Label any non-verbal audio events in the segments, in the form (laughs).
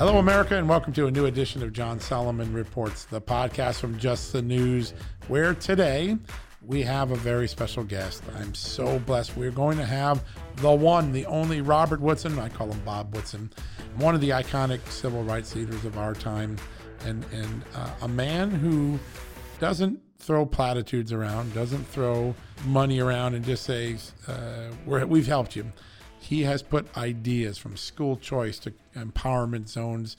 Hello, America, and welcome to a new edition of John Solomon Reports, the podcast from Just the News, where today we have a very special guest. I'm so blessed. We're going to have the one, the only Robert Woodson. I call him Bob Woodson, one of the iconic civil rights leaders of our time, and and uh, a man who doesn't throw platitudes around, doesn't throw money around, and just say uh, we have helped you. He has put ideas from school choice to empowerment zones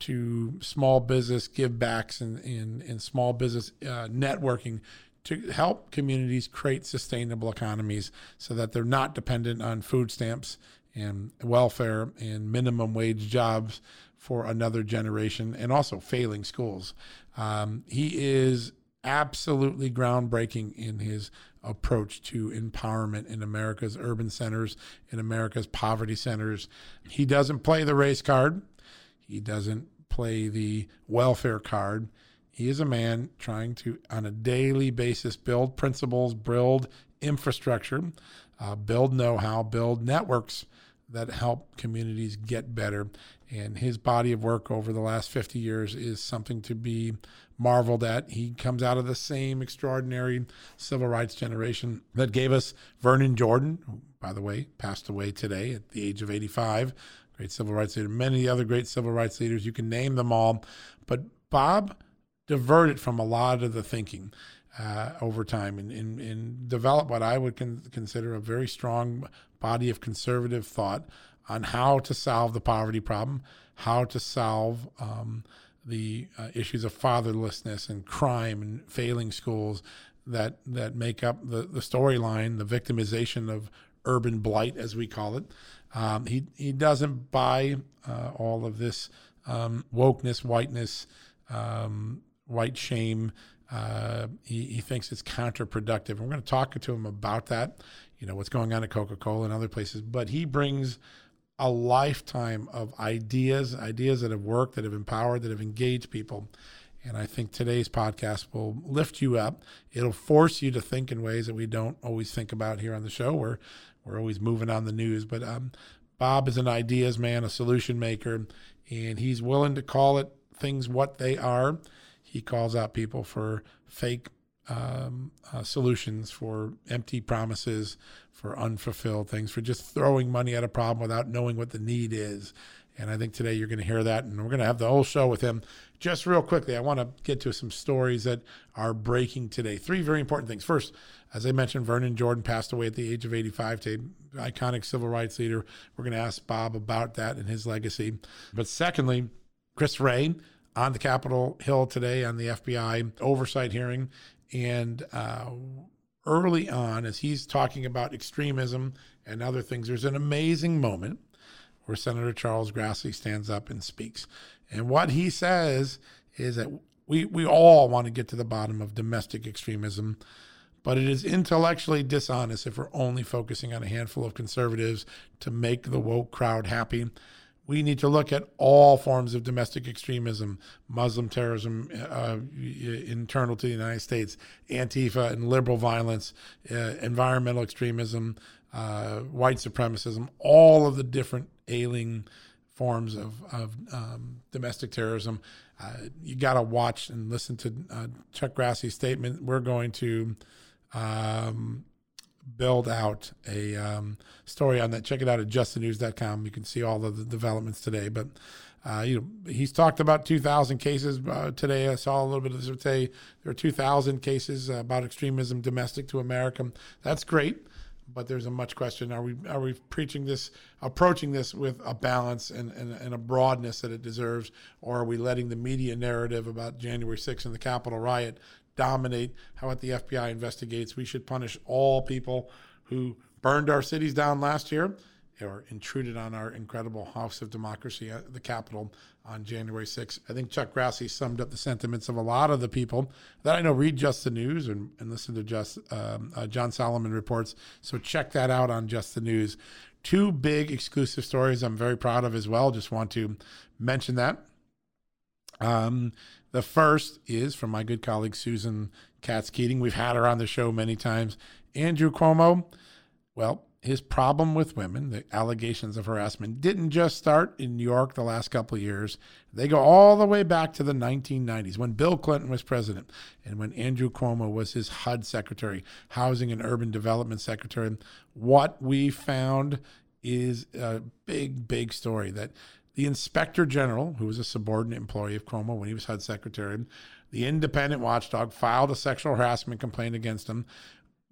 to small business give backs and, and small business uh, networking to help communities create sustainable economies so that they're not dependent on food stamps and welfare and minimum wage jobs for another generation and also failing schools. Um, he is absolutely groundbreaking in his approach to empowerment in America's urban centers, in America's poverty centers. He doesn't play the race card, he doesn't play the welfare card. He is a man trying to, on a daily basis, build principles, build infrastructure, uh, build know how, build networks that help communities get better. And his body of work over the last 50 years is something to be marveled at. He comes out of the same extraordinary civil rights generation that gave us Vernon Jordan, who, by the way, passed away today at the age of 85. Great civil rights leader. Many other great civil rights leaders. You can name them all. But Bob diverted from a lot of the thinking uh, over time and, and, and, develop what I would con- consider a very strong body of conservative thought on how to solve the poverty problem, how to solve um, the uh, issues of fatherlessness and crime and failing schools that that make up the, the storyline, the victimization of urban blight, as we call it. Um, he he doesn't buy uh, all of this um, wokeness, whiteness, um, white shame. Uh, he, he thinks it's counterproductive. We're going to talk to him about that, you know, what's going on at Coca Cola and other places. But he brings a lifetime of ideas, ideas that have worked, that have empowered, that have engaged people. And I think today's podcast will lift you up. It'll force you to think in ways that we don't always think about here on the show. We're, we're always moving on the news. But um, Bob is an ideas man, a solution maker, and he's willing to call it things what they are he calls out people for fake um, uh, solutions, for empty promises, for unfulfilled things, for just throwing money at a problem without knowing what the need is. And I think today you're going to hear that, and we're going to have the whole show with him. Just real quickly, I want to get to some stories that are breaking today. Three very important things. First, as I mentioned, Vernon Jordan passed away at the age of 85 to iconic civil rights leader. We're going to ask Bob about that and his legacy. But secondly, Chris Wray, on the Capitol Hill today on the FBI oversight hearing. And uh, early on, as he's talking about extremism and other things, there's an amazing moment where Senator Charles Grassley stands up and speaks. And what he says is that we, we all want to get to the bottom of domestic extremism, but it is intellectually dishonest if we're only focusing on a handful of conservatives to make the woke crowd happy we need to look at all forms of domestic extremism, Muslim terrorism uh, internal to the United States, Antifa and liberal violence, uh, environmental extremism, uh, white supremacism, all of the different ailing forms of, of um, domestic terrorism. Uh, you got to watch and listen to uh, Chuck Grassley's statement. We're going to um, build out a um, story on that. Check it out at justthenews.com. You can see all of the developments today. But uh, you know, he's talked about 2,000 cases uh, today. I saw a little bit of this today. There are 2,000 cases uh, about extremism domestic to America. That's great, but there's a much question: Are we are we preaching this, approaching this with a balance and, and, and a broadness that it deserves, or are we letting the media narrative about January 6th and the Capitol riot dominate how what the FBI investigates. We should punish all people who burned our cities down last year or intruded on our incredible house of democracy at the Capitol on January 6th. I think Chuck Grassley summed up the sentiments of a lot of the people that I know read Just the News and, and listen to Just um, uh, John Solomon reports. So check that out on Just the News. Two big exclusive stories I'm very proud of as well. Just want to mention that. Um, the first is from my good colleague Susan Katz Keating. We've had her on the show many times. Andrew Cuomo, well, his problem with women, the allegations of harassment, didn't just start in New York the last couple of years. They go all the way back to the 1990s when Bill Clinton was president and when Andrew Cuomo was his HUD secretary, Housing and Urban Development Secretary. What we found is a big, big story that the inspector general, who was a subordinate employee of Cuomo when he was HUD secretary, the independent watchdog filed a sexual harassment complaint against him,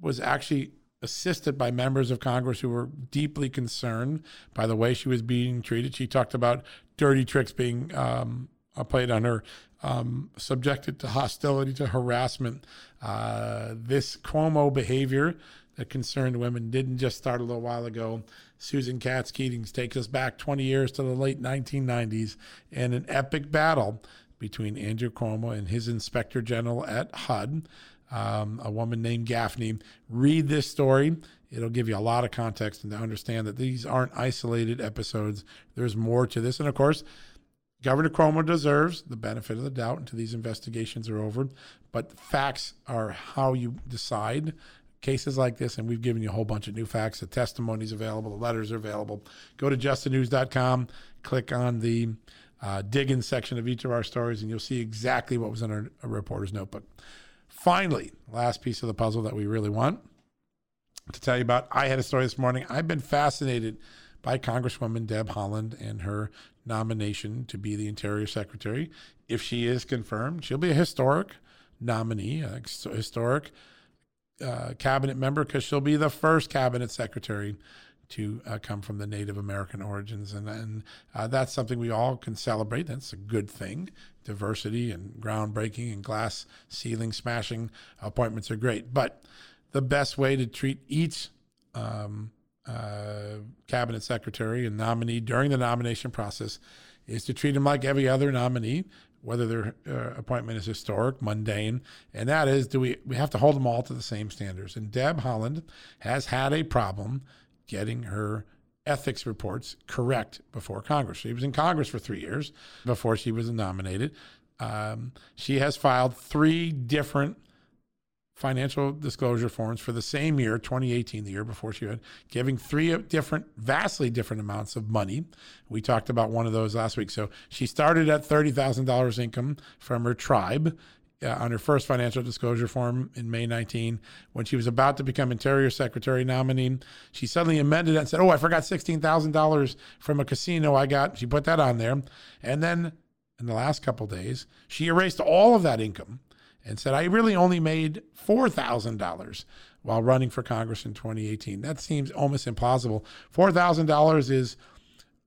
was actually assisted by members of Congress who were deeply concerned by the way she was being treated. She talked about dirty tricks being um, played on her, um, subjected to hostility, to harassment. Uh, this Cuomo behavior that concerned women didn't just start a little while ago. Susan Katz Keatings takes us back 20 years to the late 1990s and an epic battle between Andrew Cuomo and his inspector general at HUD, um, a woman named Gaffney. Read this story. It'll give you a lot of context and to understand that these aren't isolated episodes. There's more to this. And of course, Governor Cuomo deserves the benefit of the doubt until these investigations are over. But facts are how you decide cases like this, and we've given you a whole bunch of new facts. The testimonies available, the letters are available. Go to justthenews.com, click on the uh, dig in section of each of our stories, and you'll see exactly what was in our, our reporter's notebook. Finally, last piece of the puzzle that we really want to tell you about. I had a story this morning. I've been fascinated by Congresswoman Deb Haaland and her nomination to be the Interior Secretary. If she is confirmed, she'll be a historic nominee, a historic uh, cabinet member because she'll be the first cabinet secretary to uh, come from the Native American origins, and and uh, that's something we all can celebrate. That's a good thing. Diversity and groundbreaking and glass ceiling smashing appointments are great, but the best way to treat each um, uh, cabinet secretary and nominee during the nomination process is to treat them like every other nominee whether their uh, appointment is historic, mundane, and that is, do we we have to hold them all to the same standards? And Deb Haaland has had a problem getting her ethics reports correct before Congress. She was in Congress for three years before she was nominated. Um, she has filed three different financial disclosure forms for the same year, 2018, the year before she had, giving three different, vastly different amounts of money. We talked about one of those last week. So she started at $30,000 income from her tribe. Uh, on her first financial disclosure form in May 19, when she was about to become Interior Secretary nominee, she suddenly amended it and said, "Oh, I forgot sixteen thousand dollars from a casino I got." She put that on there, and then in the last couple days, she erased all of that income and said, I really only made $4,000 while running for Congress in 2018. That seems almost implausible. $4,000 is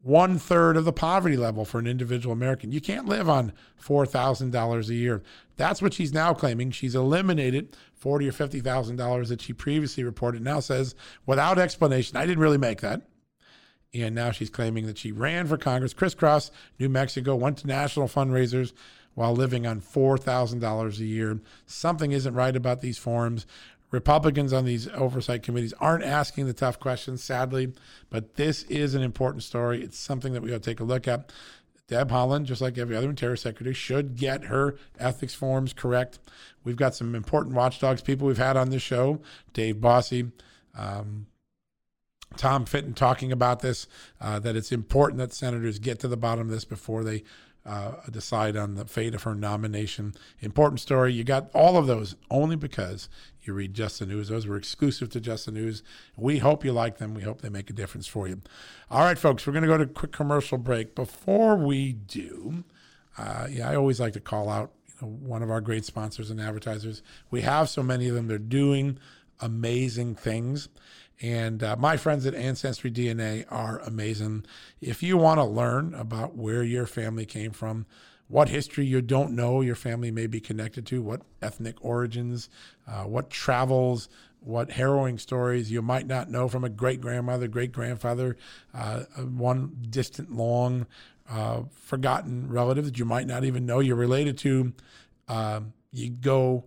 one third of the poverty level for an individual American. You can't live on $4,000 a year. That's what she's now claiming. She's eliminated forty or fifty thousand dollars that she previously reported. Now says without explanation, I didn't really make that. And now she's claiming that she ran for Congress, crisscrossed New Mexico, went to national fundraisers, while living on $4,000 a year. Something isn't right about these forms. Republicans on these oversight committees aren't asking the tough questions, sadly, but this is an important story. It's something that we got to take a look at. Deb Haaland, just like every other Interior Secretary, should get her ethics forms correct. We've got some important watchdogs people we've had on this show Dave Bossie, um, Tom Fitton talking about this, uh, that it's important that senators get to the bottom of this before they uh, decide on the fate of her nomination. Important story. You got all of those only because you read Just the News. Those were exclusive to Just the News. We hope you like them. We hope they make a difference for you. All right, folks, we're going to go to a quick commercial break. Before we do, uh, yeah, I always like to call out you know, one of our great sponsors and advertisers. We have so many of them. They're doing amazing things. And uh, my friends at Ancestry DNA are amazing. If you want to learn about where your family came from, what history you don't know your family may be connected to, what ethnic origins, uh, what travels, what harrowing stories you might not know from a great grandmother, great grandfather, uh, one distant, long, uh, forgotten relative that you might not even know you're related to, um, you go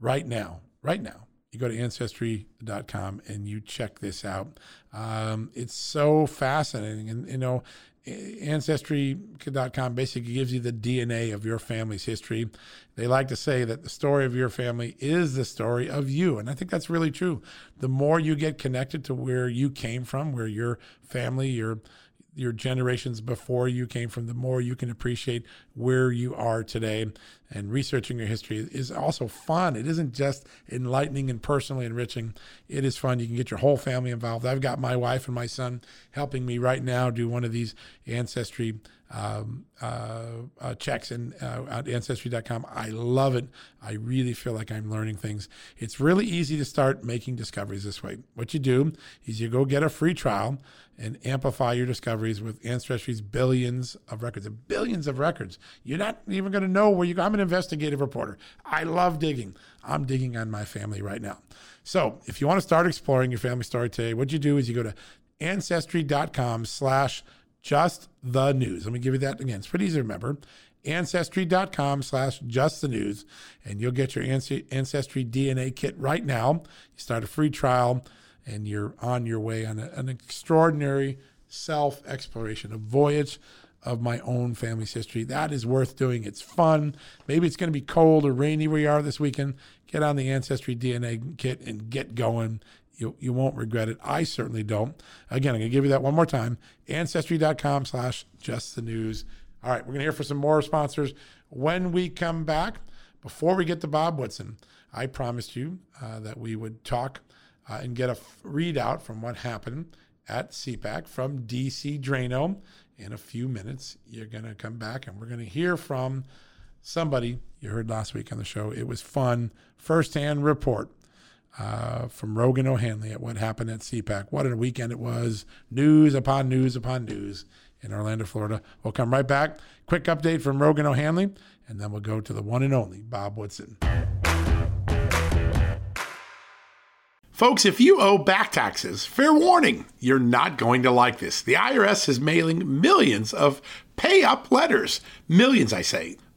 right now, right now you go to ancestry.com and you check this out. Um, it's so fascinating. And, you know, ancestry.com basically gives you the DNA of your family's history. They like to say that the story of your family is the story of you. And I think that's really true. The more you get connected to where you came from, where your family, your your generations before you came from, the more you can appreciate where you are today. And researching your history is also fun. It isn't just enlightening and personally enriching. It is fun. You can get your whole family involved. I've got my wife and my son helping me right now do one of these ancestry um, uh, uh, checks in, uh, at ancestry.com. I love it. I really feel like I'm learning things. It's really easy to start making discoveries this way. What you do is you go get a free trial and amplify your discoveries with Ancestry's billions of records, billions of records. You're not even going to know where you go. I'm an investigative reporter. I love digging. I'm digging on my family right now. So if you want to start exploring your family story today, what you do is you go to ancestry.com slash just the news. Let me give you that again. It's pretty easy to remember. Ancestry.com slash just the news, and you'll get your Ancestry DNA kit right now. You start a free trial, and you're on your way on a, an extraordinary self exploration, a voyage of my own family's history. That is worth doing. It's fun. Maybe it's going to be cold or rainy where you are this weekend. Get on the Ancestry DNA kit and get going. You, you won't regret it. I certainly don't. Again, I'm going to give you that one more time. Ancestry.com slash just the news. All right, we're going to hear from some more sponsors when we come back. Before we get to Bob Woodson, I promised you uh, that we would talk uh, and get a f- readout from what happened at CPAC from DC Draino. In a few minutes, you're going to come back and we're going to hear from somebody you heard last week on the show. It was fun, firsthand report uh, from Rogan O'Handley at what happened at CPAC. What a weekend it was. News upon news upon news in Orlando, Florida. We'll come right back. Quick update from Rogan O'Handley, and then we'll go to the one and only Bob Woodson. Folks, if you owe back taxes, fair warning, you're not going to like this. The IRS is mailing millions of pay up letters. Millions, I say.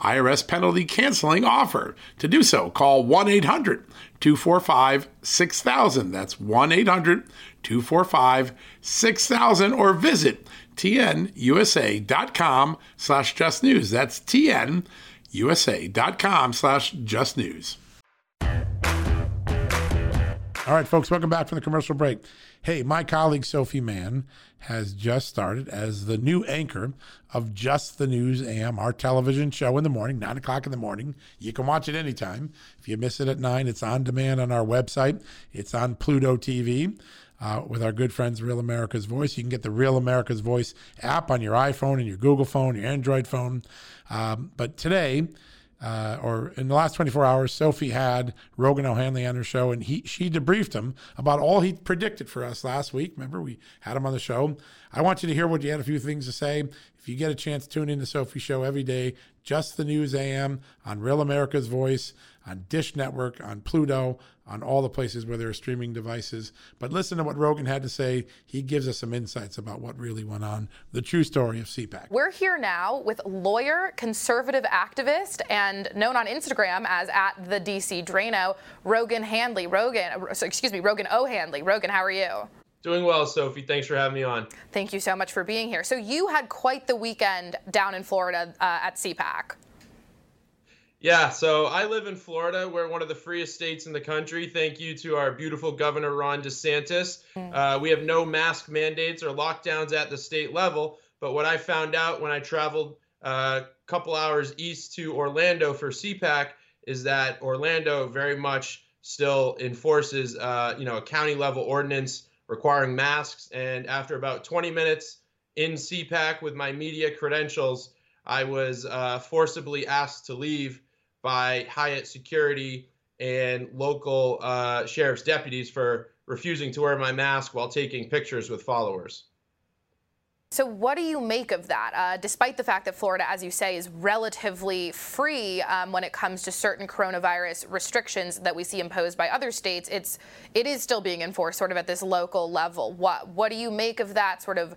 IRS penalty canceling offer. To do so, call 1 800 245 6000. That's 1 800 245 6000 or visit tnusa.com slash just news. That's tnusa.com slash just news. All right, folks, welcome back from the commercial break. Hey, my colleague Sophie Mann has just started as the new anchor of Just the News AM, our television show in the morning, nine o'clock in the morning. You can watch it anytime. If you miss it at nine, it's on demand on our website. It's on Pluto TV. uh, with our good friends, Real America's Voice. You can get the Real America's Voice app on your iPhone and your Google phone, your Android phone. Um, but today, uh, or in the last 24 hours, Sophie had Rogan O'Handley on her show, and he she debriefed him about all he predicted for us last week. Remember, we had him on the show. I want you to hear what you had a few things to say. If you get a chance, tune in to Sophie Show every day. Just the News AM on Real America's Voice, on Dish Network, on Pluto, on all the places where there are streaming devices. But listen to what Rogan had to say. He gives us some insights about what really went on, the true story of CPAC. We're here now with lawyer, conservative activist, and known on Instagram as at the DC Draino, Rogan Handley. Rogan, excuse me, Rogan O. Handley. Rogan, how are you? Doing well, Sophie. Thanks for having me on. Thank you so much for being here. So you had quite the weekend down in Florida uh, at CPAC. Yeah, so I live in Florida. We're one of the freest states in the country. Thank you to our beautiful Governor Ron DeSantis. Mm. Uh, we have no mask mandates or lockdowns at the state level. But what I found out when I traveled a uh, couple hours east to Orlando for CPAC is that Orlando very much still enforces, uh, you know, a county level ordinance requiring masks. And after about 20 minutes in CPAC with my media credentials, I was uh, forcibly asked to leave by Hyatt security and local uh, sheriff's deputies for refusing to wear my mask while taking pictures with followers. So, what do you make of that? Uh, despite the fact that Florida, as you say, is relatively free um, when it comes to certain coronavirus restrictions that we see imposed by other states, it's it is still being enforced sort of at this local level. What what do you make of that? Sort of,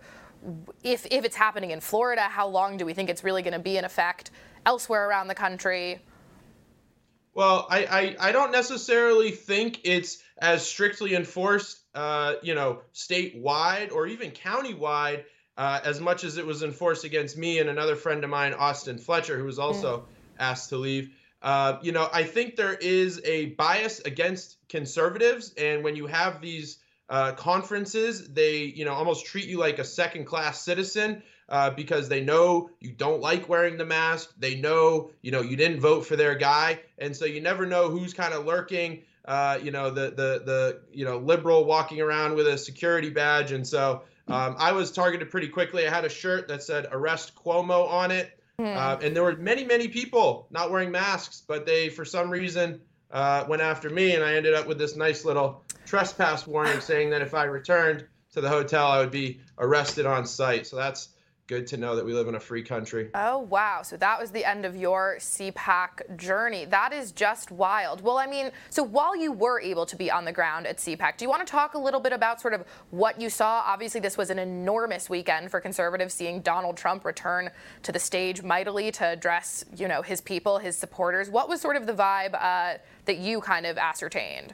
if if it's happening in Florida, how long do we think it's really going to be in effect elsewhere around the country? Well, I, I, I don't necessarily think it's as strictly enforced, uh, you know, statewide or even countywide uh, as much as it was enforced against me and another friend of mine, Austin Fletcher, who was also mm. asked to leave. Uh, you know, I think there is a bias against conservatives, and when you have these uh, conferences, they you know almost treat you like a second class citizen. Uh, because they know you don't like wearing the mask. They know, you know, you didn't vote for their guy, and so you never know who's kind of lurking. Uh, you know, the the the you know liberal walking around with a security badge, and so um, I was targeted pretty quickly. I had a shirt that said "Arrest Cuomo" on it, mm. uh, and there were many, many people not wearing masks, but they, for some reason, uh, went after me, and I ended up with this nice little trespass warning saying that if I returned to the hotel, I would be arrested on site. So that's good to know that we live in a free country. Oh, wow. So that was the end of your CPAC journey. That is just wild. Well, I mean, so while you were able to be on the ground at CPAC, do you want to talk a little bit about sort of what you saw? Obviously, this was an enormous weekend for conservatives seeing Donald Trump return to the stage mightily to address, you know, his people, his supporters. What was sort of the vibe uh, that you kind of ascertained?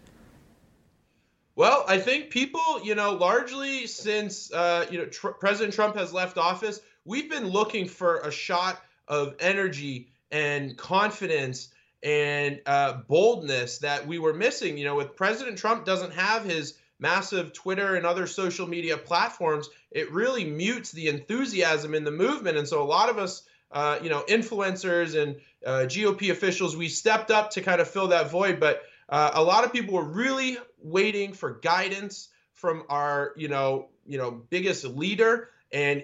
Well, I think people, you know, largely since uh, you know tr- President Trump has left office, we've been looking for a shot of energy and confidence and uh, boldness that we were missing. You know, with President Trump doesn't have his massive Twitter and other social media platforms, it really mutes the enthusiasm in the movement. And so a lot of us, uh, you know, influencers and uh, GOP officials, we stepped up to kind of fill that void, but uh, a lot of people were really waiting for guidance from our, you know, you know, biggest leader, and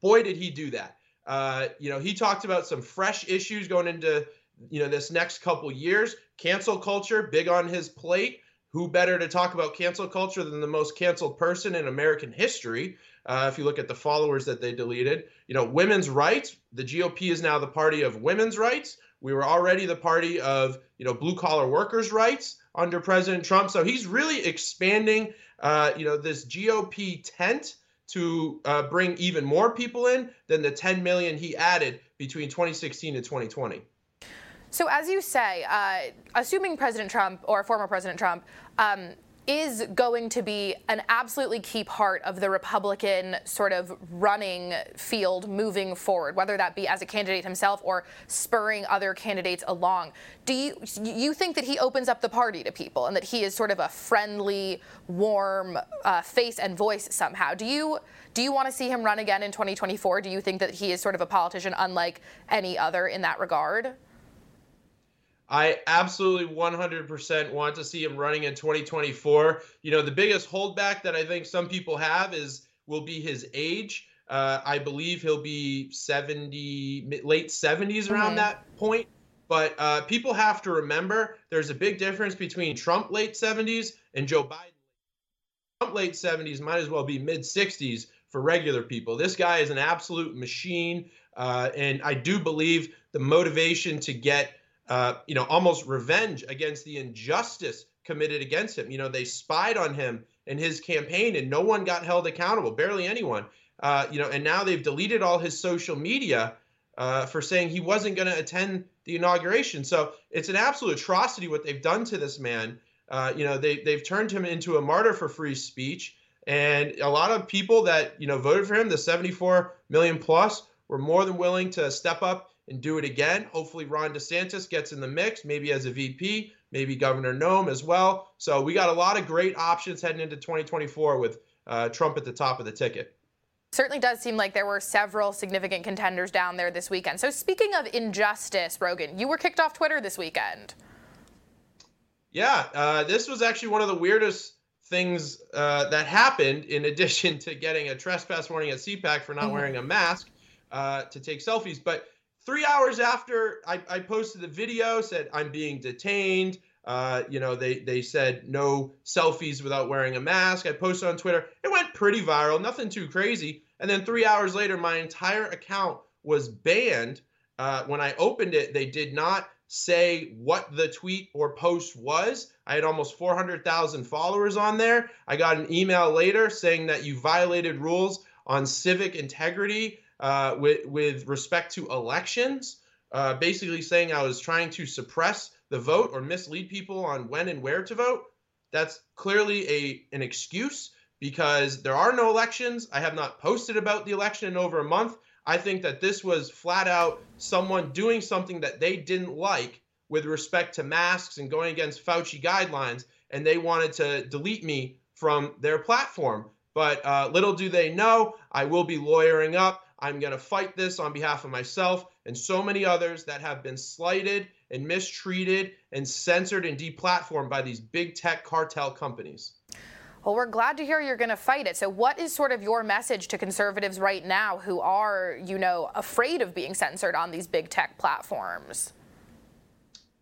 boy, did he do that. Uh, you know, he talked about some fresh issues going into, you know, this next couple years. Cancel culture, big on his plate. Who better to talk about cancel culture than the most canceled person in American history? Uh, if you look at the followers that they deleted, you know, women's rights. The GOP is now the party of women's rights. We were already the party of you know blue collar workers' rights under President Trump. So he's really expanding uh, you know this GOP tent to uh, bring even more people in than the 10 million he added between 2016 and 2020. So, as you say, uh, assuming President Trump or former President Trump um, is going to be an absolutely key part of the Republican sort of running field moving forward, whether that be as a candidate himself or spurring other candidates along. Do you you think that he opens up the party to people and that he is sort of a friendly, warm uh, face and voice somehow? Do you do you want to see him run again in 2024? Do you think that he is sort of a politician unlike any other in that regard? I absolutely 100% want to see him running in 2024. You know, the biggest holdback that I think some people have is will be his age. Uh, I believe he'll be 70, late 70s around mm-hmm. that point. But uh, people have to remember there's a big difference between Trump late 70s and Joe Biden. Trump late 70s might as well be mid 60s for regular people. This guy is an absolute machine. Uh, and I do believe the motivation to get uh, you know, almost revenge against the injustice committed against him. You know, they spied on him in his campaign, and no one got held accountable, barely anyone. Uh, you know, and now they've deleted all his social media uh, for saying he wasn't going to attend the inauguration. So it's an absolute atrocity what they've done to this man. Uh, you know, they they've turned him into a martyr for free speech, and a lot of people that you know voted for him, the 74 million plus, were more than willing to step up and do it again. Hopefully, Ron DeSantis gets in the mix, maybe as a VP, maybe Governor Noem as well. So we got a lot of great options heading into 2024 with uh, Trump at the top of the ticket. Certainly does seem like there were several significant contenders down there this weekend. So, speaking of injustice, Rogan, you were kicked off Twitter this weekend. Yeah, uh, this was actually one of the weirdest things uh, that happened in (laughs) addition to getting a trespass warning at CPAC for not mm-hmm. wearing a mask uh, to take selfies. But three hours after I, I posted the video, said I'm being detained. Uh, you know, they they said no selfies without wearing a mask. I posted on Twitter. It went pretty viral, nothing too crazy. And then three hours later, my entire account was banned. Uh, when I opened it, they did not say what the tweet or post was. I had almost 400,000 followers on there. I got an email later saying that you violated rules on civic integrity uh, with with respect to elections, uh, basically saying I was trying to suppress the vote or mislead people on when and where to vote. That's clearly a an excuse because there are no elections. I have not posted about the election in over a month. I think that this was flat out someone doing something that they didn't like with respect to masks and going against Fauci guidelines, and they wanted to delete me from their platform. But uh, little do they know, I will be lawyering up. I'm going to fight this on behalf of myself and so many others that have been slighted and mistreated and censored and deplatformed by these big tech cartel companies. Well, we're glad to hear you're going to fight it. So, what is sort of your message to conservatives right now who are, you know, afraid of being censored on these big tech platforms?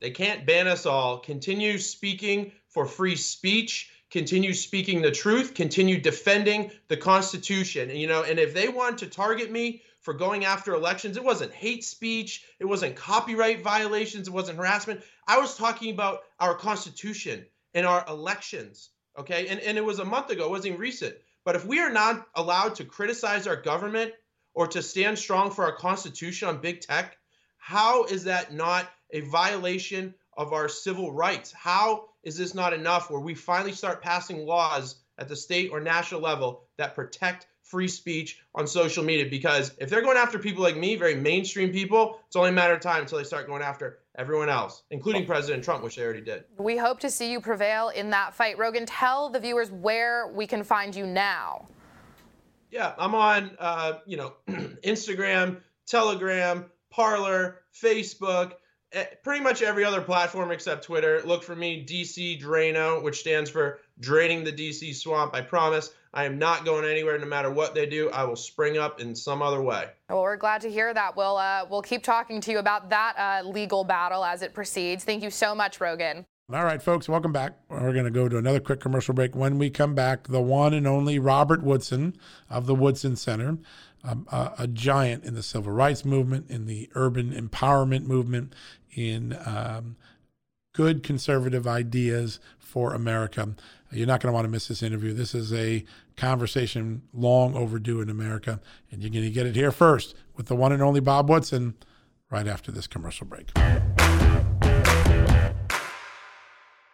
They can't ban us all. Continue speaking for free speech continue speaking the truth, continue defending the Constitution. And, you know, and if they want to target me for going after elections, it wasn't hate speech, it wasn't copyright violations, it wasn't harassment. I was talking about our Constitution and our elections. Okay. And, and it was a month ago, it wasn't even recent. But if we are not allowed to criticize our government or to stand strong for our Constitution on big tech, how is that not a violation of our civil rights? How is this not enough where we finally start passing laws at the state or national level that protect free speech on social media? Because if they're going after people like me, very mainstream people, it's only a matter of time until they start going after everyone else, including President Trump, which they already did. We hope to see you prevail in that fight. Rogan, tell the viewers where we can find you now. Yeah, I'm on, uh, you know, (clears throat) Instagram, Telegram, Parler, Facebook. Eh, pretty much every other platform except Twitter. Look for me, DC Draino, which stands for Draining the DC Swamp. I promise I am not going anywhere no matter what they do. I will spring up in some other way. Well, we're glad to hear that. We'll, uh, we'll keep talking to you about that uh, legal battle as it proceeds. Thank you so much, Rogan. All right, folks, welcome back. We're going to go to another quick commercial break. When we come back, the one and only Robert Woodson of the Woodson Center um, a, a, giant in the civil rights movement, in the urban empowerment movement, in um, good conservative ideas for America. You're not going to want to miss this interview. This is a conversation long overdue in America, and you're going to get it here first with the one and only Bob Woodson right after this commercial break.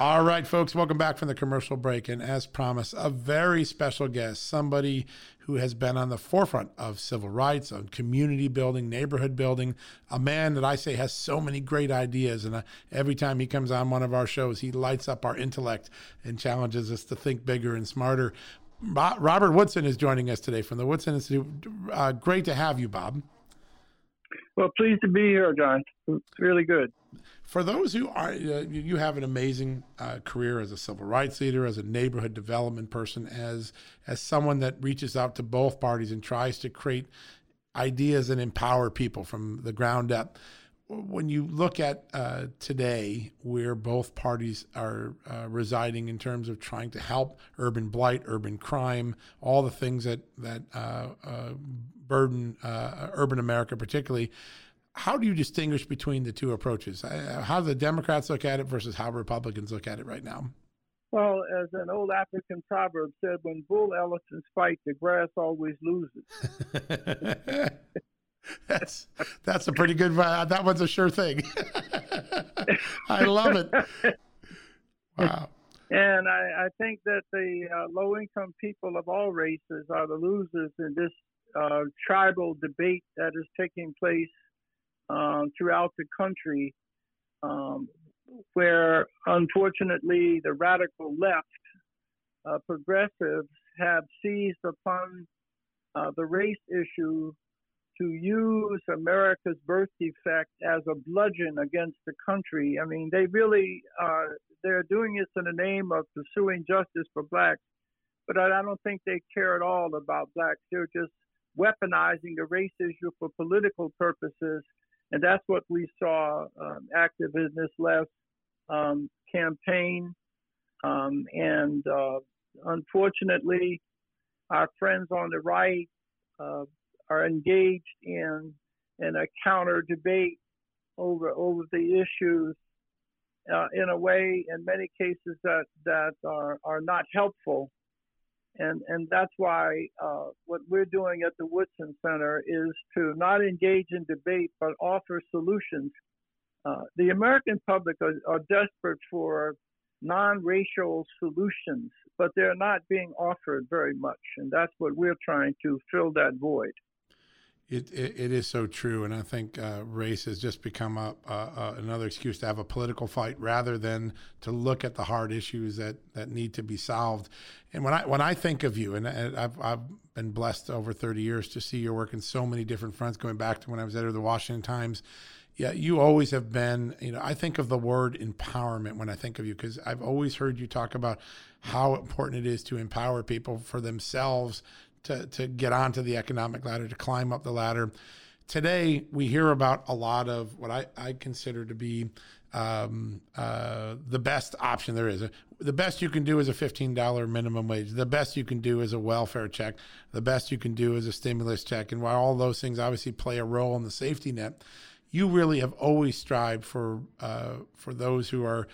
All right, folks, welcome back from the commercial break. And as promised, a very special guest, somebody who has been on the forefront of civil rights, of community building, neighborhood building, a man that I say has so many great ideas. And uh, every time he comes on one of our shows, he lights up our intellect and challenges us to think bigger and smarter. Robert Woodson is joining us today from the Woodson Institute. Uh, great to have you, Bob. Well, pleased to be here, John. It's really good. For those who are, uh, you have an amazing uh, career as a civil rights leader, as a neighborhood development person, as as someone that reaches out to both parties and tries to create ideas and empower people from the ground up. When you look at uh, today, where both parties are uh, residing in terms of trying to help urban blight, urban crime, all the things that that uh, uh, burden urban America, particularly. How do you distinguish between the two approaches? Uh, how do the Democrats look at it versus how Republicans look at it right now? Well, as an old African proverb said, when bull elephants fight, the grass always loses. (laughs) that's that's a pretty good. Uh, that one's a sure thing. (laughs) I love it. Wow. And I, I think that the uh, low income people of all races are the losers in this uh, tribal debate that is taking place um, throughout the country, um, where unfortunately the radical left, uh, progressives, have seized upon uh, the race issue to use America's birth defect as a bludgeon against the country. I mean, they really uh, they're doing this in the name of pursuing justice for blacks, but I, don't think they care at all about blacks. They're just weaponizing the race issue for political purposes. And that's what we saw um, active in this last um, campaign. Um, and uh, unfortunately, our friends on the right uh, are engaged in in a counter debate over over the issues uh, in a way, in many cases, that that are are not helpful and and that's why uh, what we're doing at the Woodson Center is to not engage in debate but offer solutions. Uh, the American public are, are desperate for non-racial solutions, but they're not being offered very much, and that's what we're trying to fill that void. It, it, it is so true, and I think uh, race has just become a, a, another excuse to have a political fight rather than to look at the hard issues that, that need to be solved. And when I when I think of you, and I've I've been blessed over 30 years to see your work in so many different fronts, going back to when I was editor of the Washington Times. Yeah, you always have been. You know, I think of the word empowerment when I think of you because I've always heard you talk about how important it is to empower people for themselves to, to get onto the economic ladder, to climb up the ladder. Today, we hear about a lot of what I, I consider to be um, uh, the best option there is. The best you can do is a $15 minimum wage. The best you can do is a welfare check. The best you can do is a stimulus check. And while all those things obviously play a role in the safety net, you really have always strived for uh, for those who are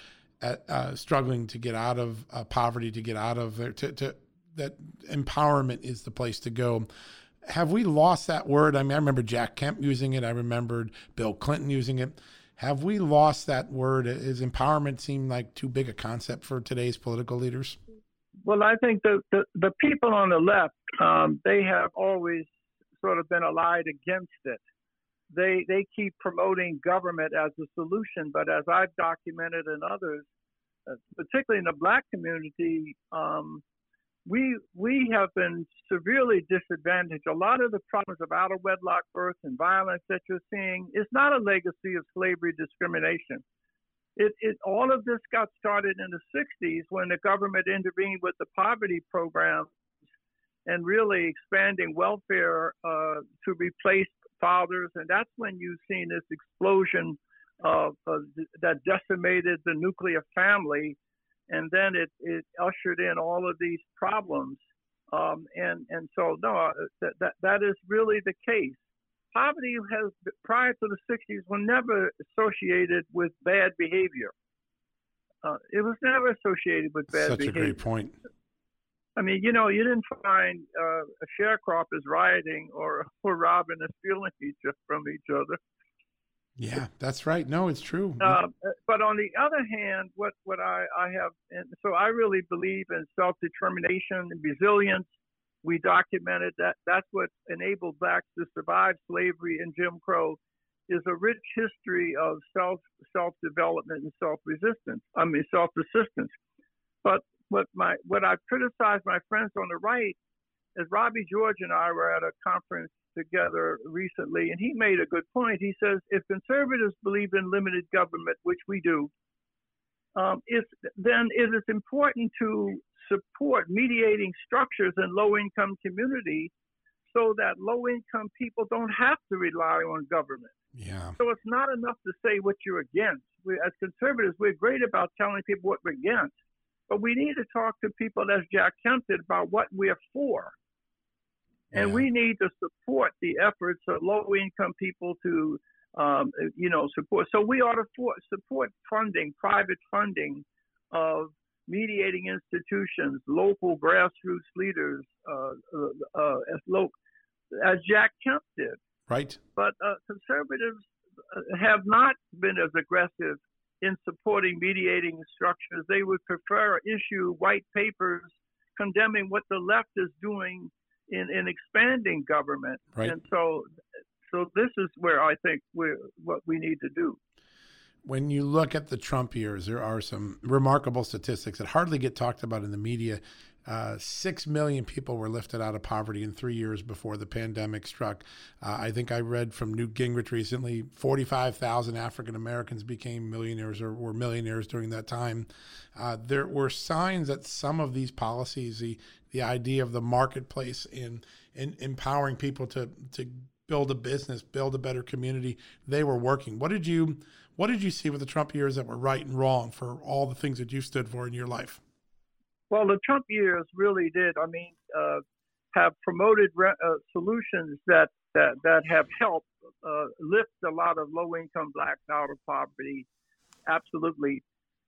at, uh, struggling to get out of uh, poverty, to get out of their, to, to that empowerment is the place to go. Have we lost that word? I mean, I remember Jack Kemp using it. I remembered Bill Clinton using it. Have we lost that word? Is empowerment seem like too big a concept for today's political leaders? Well, I think the, the, the people on the left, um, they have always sort of been allied against it. They, they keep promoting government as a solution, but as I've documented and others, uh, particularly in the black community, um, we we have been severely disadvantaged. A lot of the problems of out of wedlock birth and violence that you're seeing is not a legacy of slavery discrimination. It, it all of this got started in the 60s when the government intervened with the poverty programs and really expanding welfare uh, to replace fathers, and that's when you've seen this explosion of, of that decimated the nuclear family and then it, it ushered in all of these problems. Um, and and so no, uh, that, that that is really the case. Poverty has prior to the 60s was never associated with bad behavior. Uh, it was never associated with bad Such behavior. Such a great point. I mean, you know, you didn't find uh, sharecroppers rioting or, (laughs) or robbing and stealing each from each other. Yeah, that's right. No, it's true. Uh, but on the other hand, what what I I have, and so I really believe in self determination and resilience. We documented that that's what enabled blacks to survive slavery and Jim Crow. Is a rich history of self self development and self resistance. I mean self persistence. But what my what I've criticized my friends on the right Robbie George and I were at a conference together recently, and he made a good point. He says if conservatives believe in limited government, which we do, um, if, then it is important to support mediating structures in low-income communities so that low-income people don't have to rely on government. Yeah. So it's not enough to say what you're against. We, as conservatives, we're great about telling people what we're against, but we need to talk to people, as Jack Kemp did, about what we're for. And yeah. we need to support the efforts of low income people to, um, you know, support. So we ought to for, support funding, private funding of mediating institutions, local grassroots leaders, uh, uh, uh, as, as Jack Kemp did. Right. But uh, conservatives uh, have not been as aggressive in supporting mediating structures. They would prefer issue white papers condemning what the left is doing in, in expanding government. Right. And so, so this is where I think we what we need to do. When you look at the Trump years, there are some remarkable statistics that hardly get talked about in the media. Uh, Six million people were lifted out of poverty in three years before the pandemic struck. Uh, I think I read from Newt Gingrich recently 45,000 African Americans became millionaires or were millionaires during that time. Uh, there were signs that some of these policies, the the idea of the marketplace in, in empowering people to to build a business, build a better community. They were working. What did you what did you see with the Trump years that were right and wrong for all the things that you stood for in your life? Well, the Trump years really did. I mean, uh, have promoted re- uh, solutions that that that have helped uh, lift a lot of low income blacks out of poverty. Absolutely,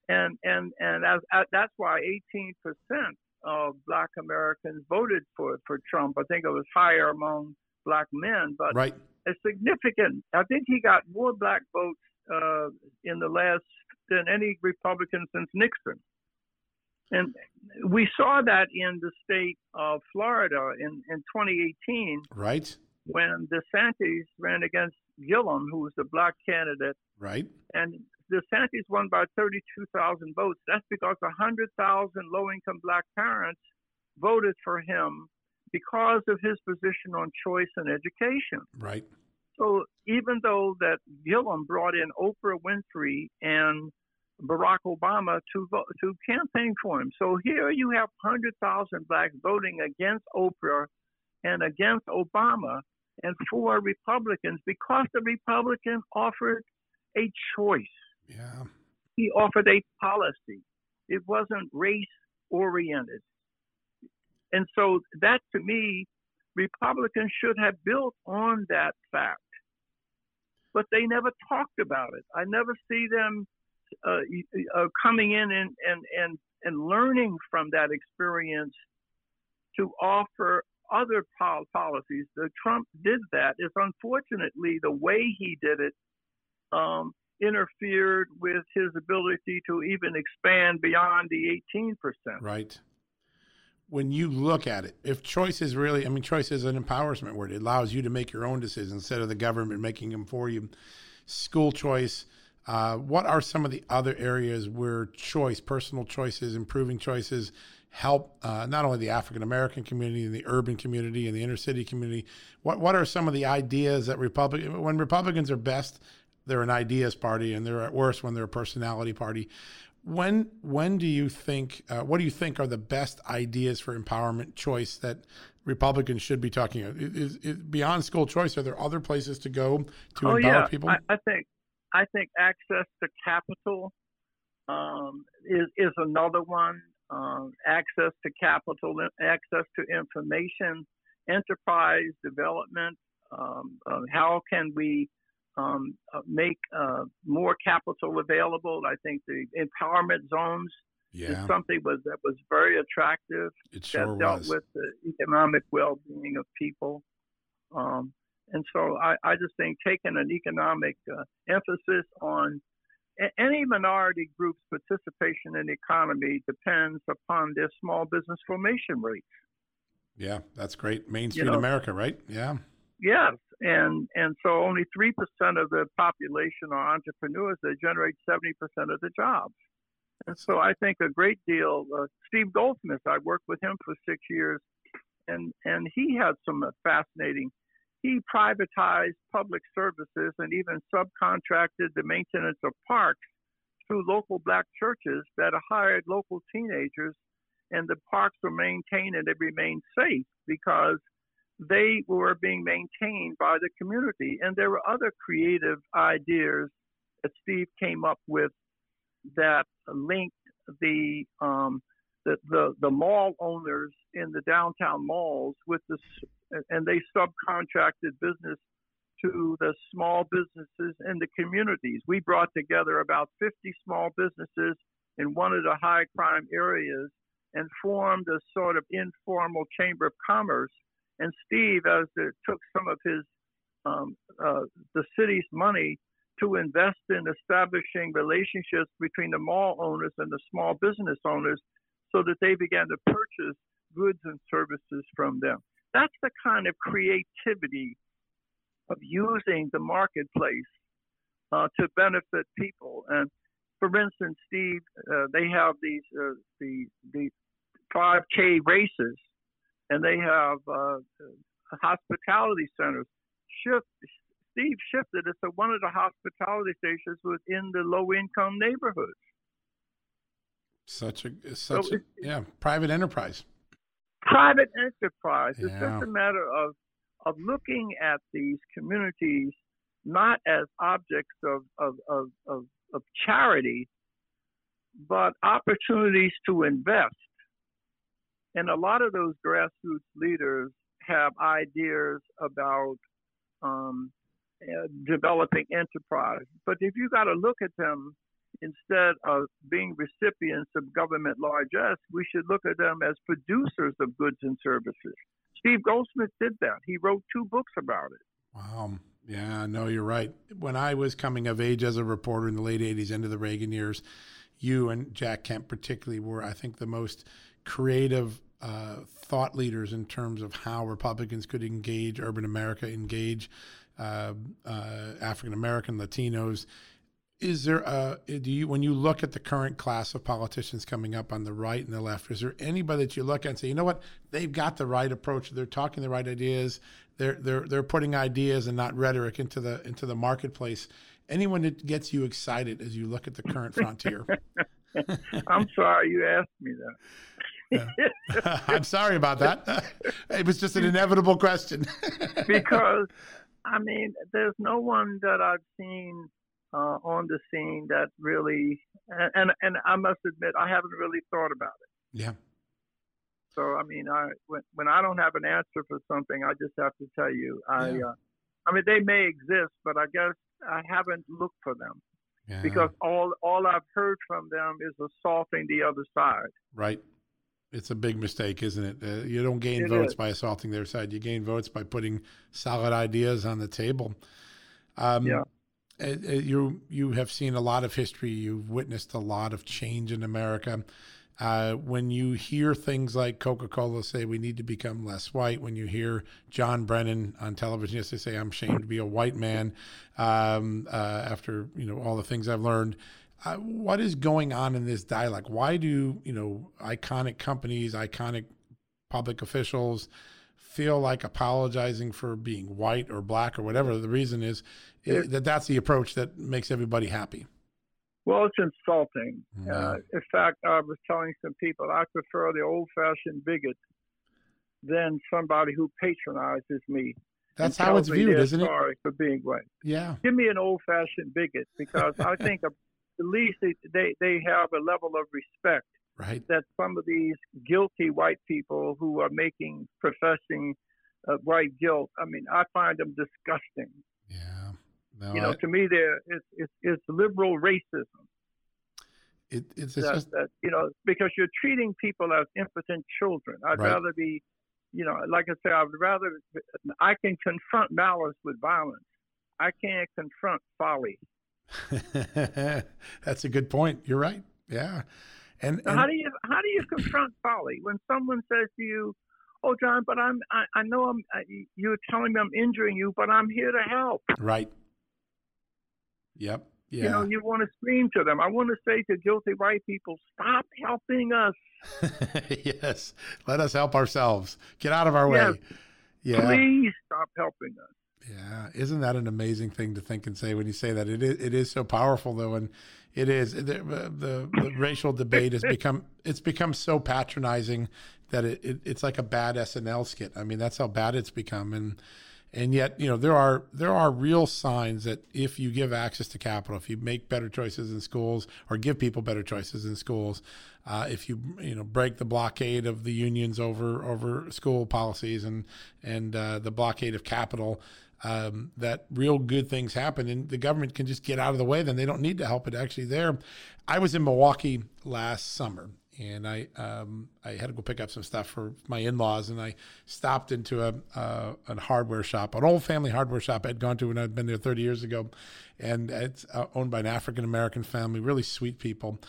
and and and as, as that's why 18 percent of black Americans voted for, for Trump. I think it was higher among black men, but right. a significant, I think he got more black votes uh, in the last than any Republican since Nixon. And we saw that in the state of Florida in, in 2018. Right. When DeSantis ran against Gillum, who was the black candidate. Right. And DeSantis won by 32,000 votes. That's because 100,000 low income black parents voted for him because of his position on choice and education. Right. So even though that Gillum brought in Oprah Winfrey and Barack Obama to vote, to campaign for him, so here you have 100,000 blacks voting against Oprah and against Obama and for Republicans because the Republican offered a choice. Yeah. He offered a policy. It wasn't race oriented. And so that to me, Republicans should have built on that fact. But they never talked about it. I never see them uh, uh, coming in and, and, and, and learning from that experience to offer other policies. The Trump did that. It's unfortunately the way he did it um, interfered with his ability to even expand beyond the 18%. Right. When you look at it, if choice is really, I mean, choice is an empowerment word. It allows you to make your own decisions instead of the government making them for you. School choice. Uh, what are some of the other areas where choice, personal choices, improving choices, help uh, not only the African American community and the urban community and the inner city community? What what are some of the ideas that Republican when Republicans are best, they're an ideas party, and they're at worst when they're a personality party. When when do you think uh, what do you think are the best ideas for empowerment choice that Republicans should be talking about? Is, is beyond school choice? Are there other places to go to oh, empower yeah. people? I, I think I think access to capital um, is is another one um, access to capital, access to information, enterprise development. Um, uh, how can we um, uh, make uh, more capital available? I think the empowerment zones yeah. is something was, that was very attractive. It sure that dealt was. with the economic well-being of people. Um, and so I, I, just think taking an economic uh, emphasis on any minority group's participation in the economy depends upon their small business formation rates. Yeah, that's great. Main Street you know, America, right? Yeah. Yes, and and so only three percent of the population are entrepreneurs that generate seventy percent of the jobs. And so I think a great deal. Uh, Steve Goldsmith, I worked with him for six years, and and he had some fascinating he privatized public services and even subcontracted the maintenance of parks through local black churches that hired local teenagers, and the parks were maintained and they remained safe because they were being maintained by the community. And there were other creative ideas that Steve came up with that linked the um, the, the, the mall owners in the downtown malls with the and they subcontracted business to the small businesses in the communities. We brought together about 50 small businesses in one of the high crime areas and formed a sort of informal chamber of commerce. And Steve, as it took some of his um, uh, the city's money to invest in establishing relationships between the mall owners and the small business owners, so that they began to purchase goods and services from them. That's the kind of creativity of using the marketplace uh, to benefit people. And for instance, Steve, uh, they have these uh, the the 5K races, and they have uh, hospitality centers. Shift, Steve shifted it so one of the hospitality stations was in the low income neighborhoods. Such a such so a, yeah private enterprise private enterprise. Yeah. It's just a matter of of looking at these communities not as objects of, of, of, of, of charity, but opportunities to invest. And a lot of those grassroots leaders have ideas about um, uh, developing enterprise. But if you got to look at them instead of being recipients of government largesse, we should look at them as producers of goods and services. Steve Goldsmith did that. He wrote two books about it. Wow. Yeah, no, you're right. When I was coming of age as a reporter in the late 80s, into the Reagan years, you and Jack Kemp particularly were, I think, the most creative uh, thought leaders in terms of how Republicans could engage urban America, engage uh, uh, African American, Latinos, is there a eh, do you when you look at the current class of politicians coming up on the right and the left is there anybody that you look at and say you know what? They've got the right approach. They're talking the right ideas. They're they're they're putting ideas and not rhetoric into the into the marketplace. Anyone that gets you excited as you look at the current frontier? (laughs) (laughs) I'm sorry you asked me that. (laughs) I'm sorry about that. It was just an inevitable question. Because i mean there's no one that i've seen uh, on the scene that really, and, and I must admit, I haven't really thought about it. Yeah. So I mean, I when, when I don't have an answer for something, I just have to tell you. I yeah. uh, I mean, they may exist, but I guess I haven't looked for them yeah. because all all I've heard from them is assaulting the other side. Right. It's a big mistake, isn't it? Uh, you don't gain it votes is. by assaulting their side. You gain votes by putting solid ideas on the table. Um, yeah. Uh, uh, you you have seen a lot of history. You've witnessed a lot of change in America. Uh, when you hear things like Coca-Cola say we need to become less white, when you hear John Brennan on television yesterday say I'm ashamed to be a white man um, uh, after you know all the things I've learned, uh, what is going on in this dialogue? Why do you know iconic companies, iconic public officials feel like apologizing for being white or black or whatever the reason is, it, that that's the approach that makes everybody happy? Well, it's insulting. Yeah. Uh, in fact, I was telling some people I prefer the old-fashioned bigot than somebody who patronizes me. That's how it's viewed, isn't it? Sorry for being white. Yeah. Give me an old-fashioned bigot because I think (laughs) at least they they have a level of respect. Right. That some of these guilty white people who are making professing uh, white guilt. I mean, I find them disgusting. Yeah. No, you know, I, to me, there it's, it's, it's liberal racism. It, it's, it's that, just that, you know because you're treating people as impotent children. I'd right. rather be, you know, like I say, I'd rather I can confront malice with violence. I can't confront folly. (laughs) That's a good point. You're right. Yeah. And, and, how do you how do you confront folly when someone says to you, "Oh, John, but I'm I, I know I'm I, you're telling me I'm injuring you, but I'm here to help." Right. Yep. Yeah. You know, you want to scream to them. I want to say to guilty white people, stop helping us. (laughs) yes. Let us help ourselves. Get out of our yes. way. Yeah. Please stop helping us. Yeah, isn't that an amazing thing to think and say when you say that? It is, it is so powerful though, and it is the, the, the racial debate has become it's become so patronizing that it, it, it's like a bad SNL skit. I mean, that's how bad it's become, and and yet you know there are there are real signs that if you give access to capital if you make better choices in schools or give people better choices in schools uh, if you you know break the blockade of the unions over over school policies and and uh, the blockade of capital um, that real good things happen and the government can just get out of the way then they don't need to help. It actually there i was in milwaukee last summer and I um, I had to go pick up some stuff for my in-laws, and I stopped into a, a, a hardware shop, an old family hardware shop I'd gone to when I'd been there 30 years ago, and it's uh, owned by an African American family, really sweet people.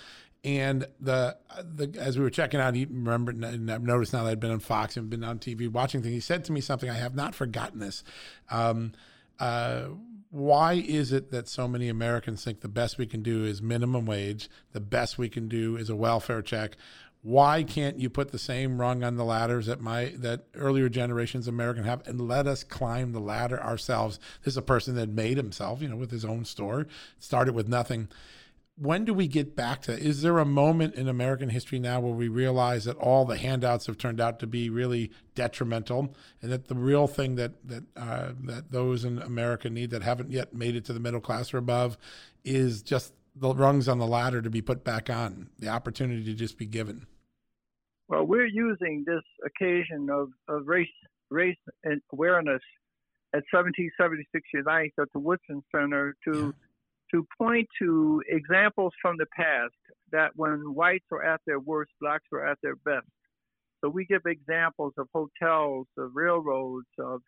And the the as we were checking out, he remembered and I've noticed now that I'd been on Fox and been on TV watching things. He said to me something I have not forgotten this. Um, uh, why is it that so many Americans think the best we can do is minimum wage, the best we can do is a welfare check? Why can't you put the same rung on the ladders that my that earlier generations of American have and let us climb the ladder ourselves? This is a person that made himself, you know, with his own store, started with nothing when do we get back to is there a moment in american history now where we realize that all the handouts have turned out to be really detrimental and that the real thing that that uh, that those in america need that haven't yet made it to the middle class or above is just the rungs on the ladder to be put back on the opportunity to just be given? Well we're using this occasion of, of race race awareness at 1776 Unites at the Woodson Center to yeah to point to examples from the past that when whites are at their worst, blacks are at their best. So we give examples of hotels, of railroads, of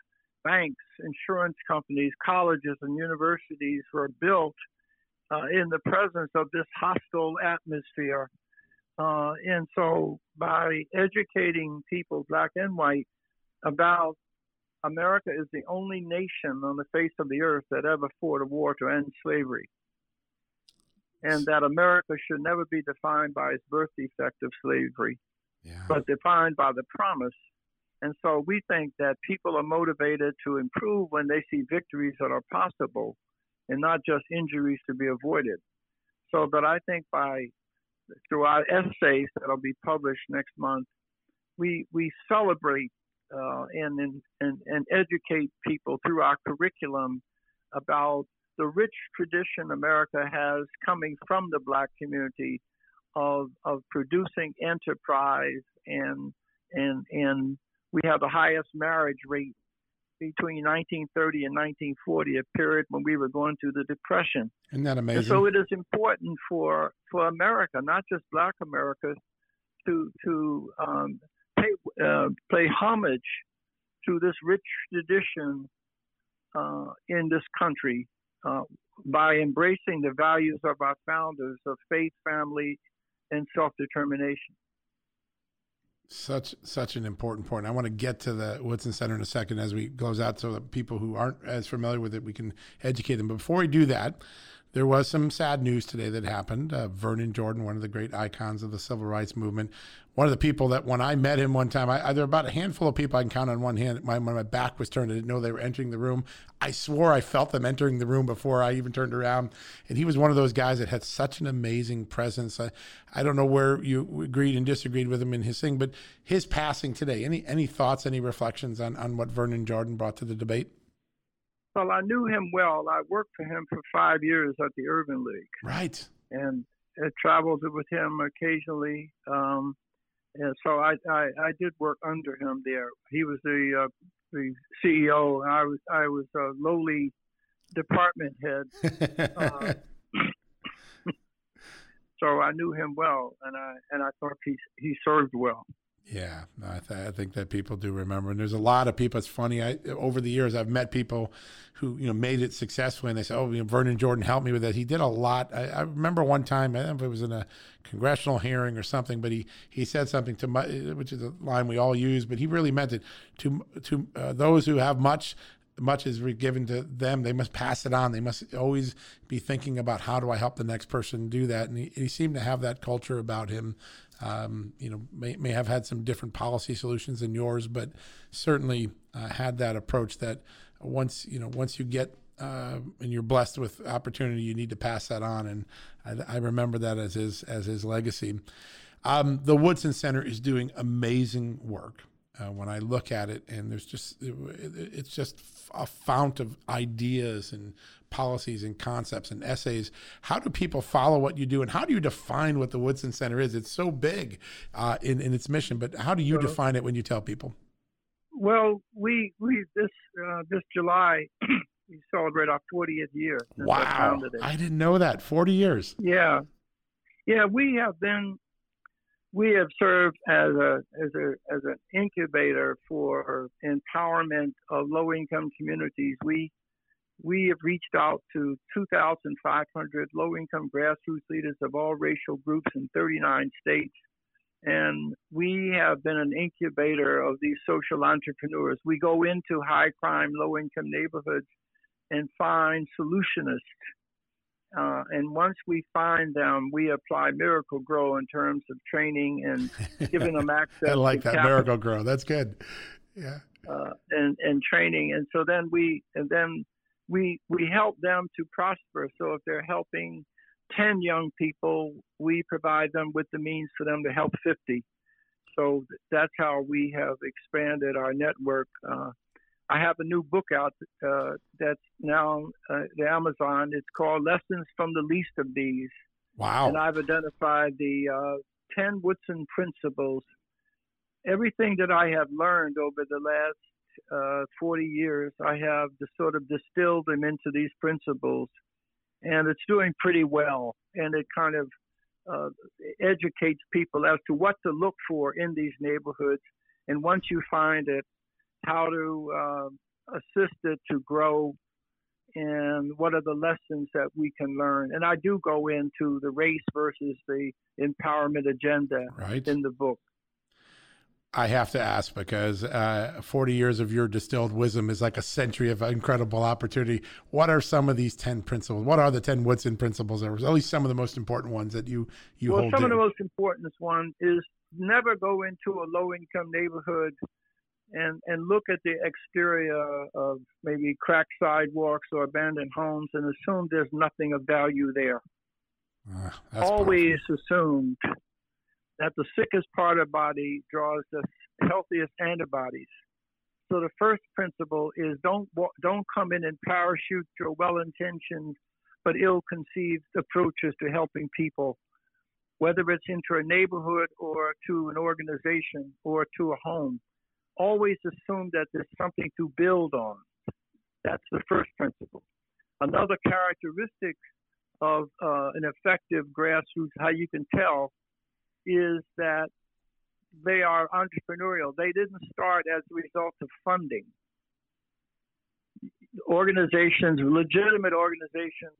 banks, insurance companies, colleges, and universities were built uh, in the presence of this hostile atmosphere. Uh, and so by educating people, black and white, about America is the only nation on the face of the earth that ever fought a war to end slavery. And that America should never be defined by its birth defect of slavery, yeah. but defined by the promise. And so we think that people are motivated to improve when they see victories that are possible and not just injuries to be avoided. So that I think by through our essays that'll be published next month, we we celebrate uh, and, and, and educate people through our curriculum about the rich tradition America has coming from the black community of, of producing enterprise and, and, and we have the highest marriage rate between 1930 and 1940, a period when we were going through the Depression. Isn't that amazing? And so it is important for, for America, not just Black America, to to um, uh, pay homage to this rich tradition uh, in this country uh, by embracing the values of our founders of faith, family, and self determination. Such such an important point. I want to get to the Woodson Center in a second as we close out, so that people who aren't as familiar with it, we can educate them. But before we do that, there was some sad news today that happened. Uh, Vernon Jordan, one of the great icons of the civil rights movement, one of the people that when I met him one time, I, there were about a handful of people I can count on one hand. My, when my back was turned, I didn't know they were entering the room. I swore I felt them entering the room before I even turned around. And he was one of those guys that had such an amazing presence. I, I don't know where you agreed and disagreed with him in his thing, but his passing today. Any any thoughts, any reflections on on what Vernon Jordan brought to the debate? Well, I knew him well. I worked for him for five years at the Urban League. Right. And I traveled with him occasionally. Um, and so I, I, I did work under him there. He was the uh, the CEO, and I was I was a lowly department head. (laughs) uh, (coughs) so I knew him well, and I and I thought he he served well. Yeah, I, th- I, think that people do remember, and there's a lot of people. It's funny. I over the years I've met people who you know made it successfully, and they say, "Oh, you know, Vernon Jordan helped me with that." He did a lot. I, I remember one time, I don't know if it was in a congressional hearing or something, but he he said something to my, which is a line we all use, but he really meant it to to uh, those who have much much is given to them, they must pass it on. They must always be thinking about how do I help the next person do that. And he, he seemed to have that culture about him um, you know, may, may have had some different policy solutions than yours, but certainly uh, had that approach that once you know once you get uh, and you're blessed with opportunity, you need to pass that on. And I, I remember that as his as his legacy. Um, the Woodson Center is doing amazing work. Uh, when I look at it, and there's just it, it's just a fount of ideas and policies and concepts and essays. How do people follow what you do, and how do you define what the Woodson Center is? It's so big uh, in in its mission, but how do you well, define it when you tell people? Well, we we this uh, this July (clears throat) we celebrate our 40th year. Wow, I didn't know that. 40 years. Yeah, yeah. We have been we have served as a as a as an incubator for empowerment of low income communities. We we have reached out to 2,500 low income grassroots leaders of all racial groups in 39 states. And we have been an incubator of these social entrepreneurs. We go into high crime, low income neighborhoods and find solutionists. Uh, and once we find them, we apply Miracle-Gro in terms of training and (laughs) giving them access. I like that capital. Miracle Grow. That's good. Yeah. Uh, and and training, and so then we and then we we help them to prosper. So if they're helping 10 young people, we provide them with the means for them to help 50. So that's how we have expanded our network. Uh, I have a new book out uh, that's now uh, the Amazon. It's called Lessons from the Least of These. Wow! And I've identified the uh, 10 Woodson principles. Everything that I have learned over the last uh, 40 years, I have sort of distilled them into these principles, and it's doing pretty well. And it kind of uh, educates people as to what to look for in these neighborhoods. And once you find it, how to uh, assist it to grow and what are the lessons that we can learn. And I do go into the race versus the empowerment agenda right. in the book. I have to ask because uh, 40 years of your distilled wisdom is like a century of incredible opportunity. What are some of these 10 principles? What are the 10 Woodson principles, or at least some of the most important ones that you, you well, hold? Well, some in? of the most important one is never go into a low income neighborhood and, and look at the exterior of maybe cracked sidewalks or abandoned homes and assume there's nothing of value there. Uh, Always powerful. assumed that the sickest part of the body draws the healthiest antibodies. So the first principle is don't don't come in and parachute your well-intentioned but ill-conceived approaches to helping people, whether it's into a neighborhood or to an organization or to a home. Always assume that there's something to build on. That's the first principle. Another characteristic of uh, an effective grassroots, how you can tell, is that they are entrepreneurial. They didn't start as a result of funding. Organizations, legitimate organizations,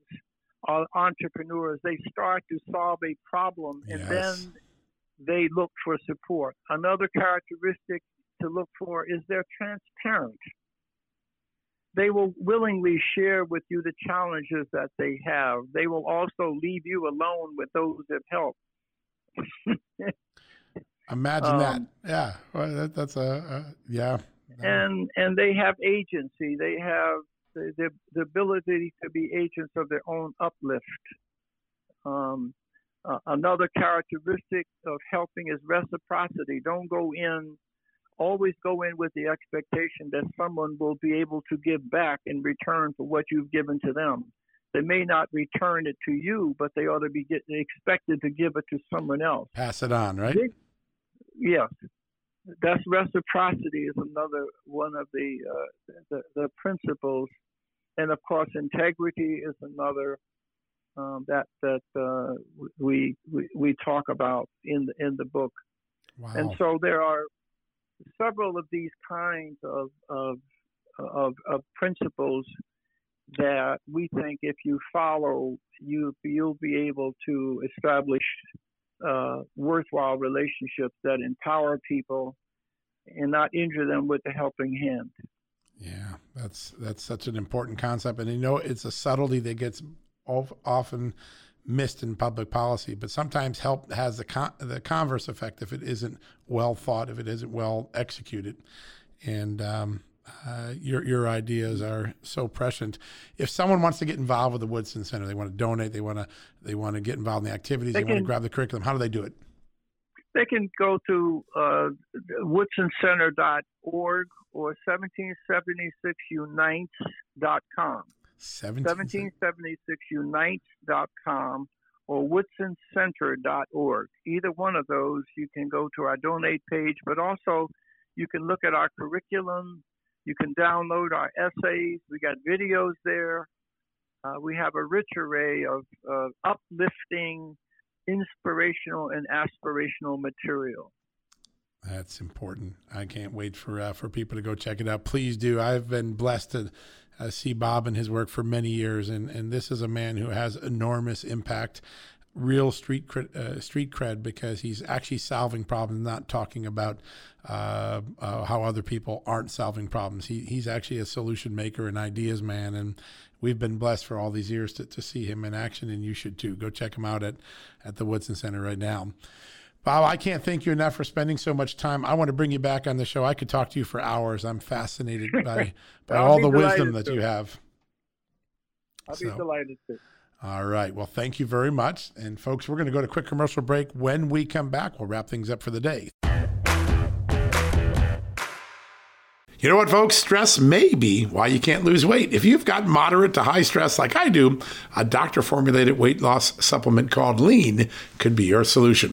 are entrepreneurs. They start to solve a problem and yes. then they look for support. Another characteristic to look for is they're transparent. they will willingly share with you the challenges that they have. They will also leave you alone with those that help. (laughs) Imagine um, that. Yeah, well, that, that's a, a, yeah. And and they have agency. They have the, the, the ability to be agents of their own uplift. Um, uh, another characteristic of helping is reciprocity. Don't go in, always go in with the expectation that someone will be able to give back in return for what you've given to them. They may not return it to you, but they ought to be get, expected to give it to someone else. Pass it on, right? yes. That's reciprocity is another one of the, uh, the, the principles, and of course integrity is another um, that that uh, we, we we talk about in the in the book. Wow. And so there are several of these kinds of of of, of principles that we think if you follow, you you'll be able to establish uh, worthwhile relationships that empower people and not injure them with the helping hand. Yeah, that's that's such an important concept, and you know it's a subtlety that gets often missed in public policy. But sometimes help has the con- the converse effect if it isn't well thought, if it isn't well executed. And um, uh, your your ideas are so prescient. If someone wants to get involved with the Woodson Center, they want to donate, they want to they want to get involved in the activities, they, they want to grab the curriculum. How do they do it? They can go to uh, woodsoncenter.org or 1776unites.com. 1776unites.com or woodsoncenter.org. Either one of those, you can go to our donate page, but also you can look at our curriculum. You can download our essays. We got videos there. Uh, we have a rich array of uh, uplifting, inspirational, and aspirational material. That's important. I can't wait for uh, for people to go check it out. Please do. I've been blessed to uh, see Bob and his work for many years, and and this is a man who has enormous impact, real street cred, uh, street cred because he's actually solving problems, not talking about uh, uh, how other people aren't solving problems. He he's actually a solution maker and ideas man, and we've been blessed for all these years to, to see him in action, and you should too. Go check him out at at the Woodson Center right now. Bob, I can't thank you enough for spending so much time. I want to bring you back on the show. I could talk to you for hours. I'm fascinated (laughs) by, by all the wisdom that to. you have. I'll so, be delighted to. All right. Well, thank you very much. And folks, we're going to go to a quick commercial break. When we come back, we'll wrap things up for the day. You know what, folks? Stress may be why you can't lose weight. If you've got moderate to high stress like I do, a doctor formulated weight loss supplement called Lean could be your solution.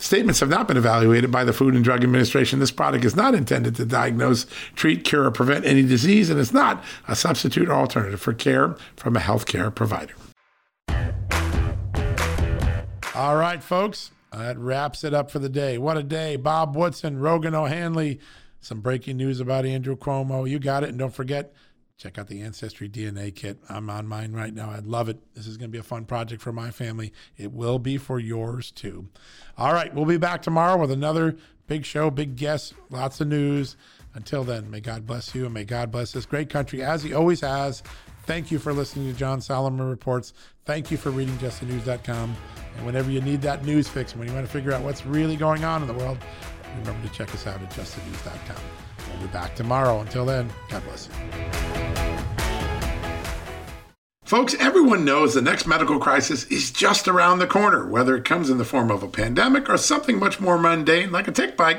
Statements have not been evaluated by the Food and Drug Administration. This product is not intended to diagnose, treat, cure, or prevent any disease, and is not a substitute or alternative for care from a healthcare provider. All right, folks, that wraps it up for the day. What a day. Bob Woodson, Rogan O'Handley, some breaking news about Andrew Cuomo. You got it. And don't forget, check out the Ancestry DNA kit. I'm on mine right now. I'd love it. This is going to be a fun project for my family. It will be for yours too. All right, we'll be back tomorrow with another big show, big guests, lots of news. Until then, may God bless you and may God bless this great country as He always has. Thank you for listening to John Solomon Reports. Thank you for reading justthenews.com. And whenever you need that news fix, when you want to figure out what's really going on in the world, remember to check us out at justthenews.com. We'll be back tomorrow. Until then, God bless you. Folks, everyone knows the next medical crisis is just around the corner, whether it comes in the form of a pandemic or something much more mundane like a tick bite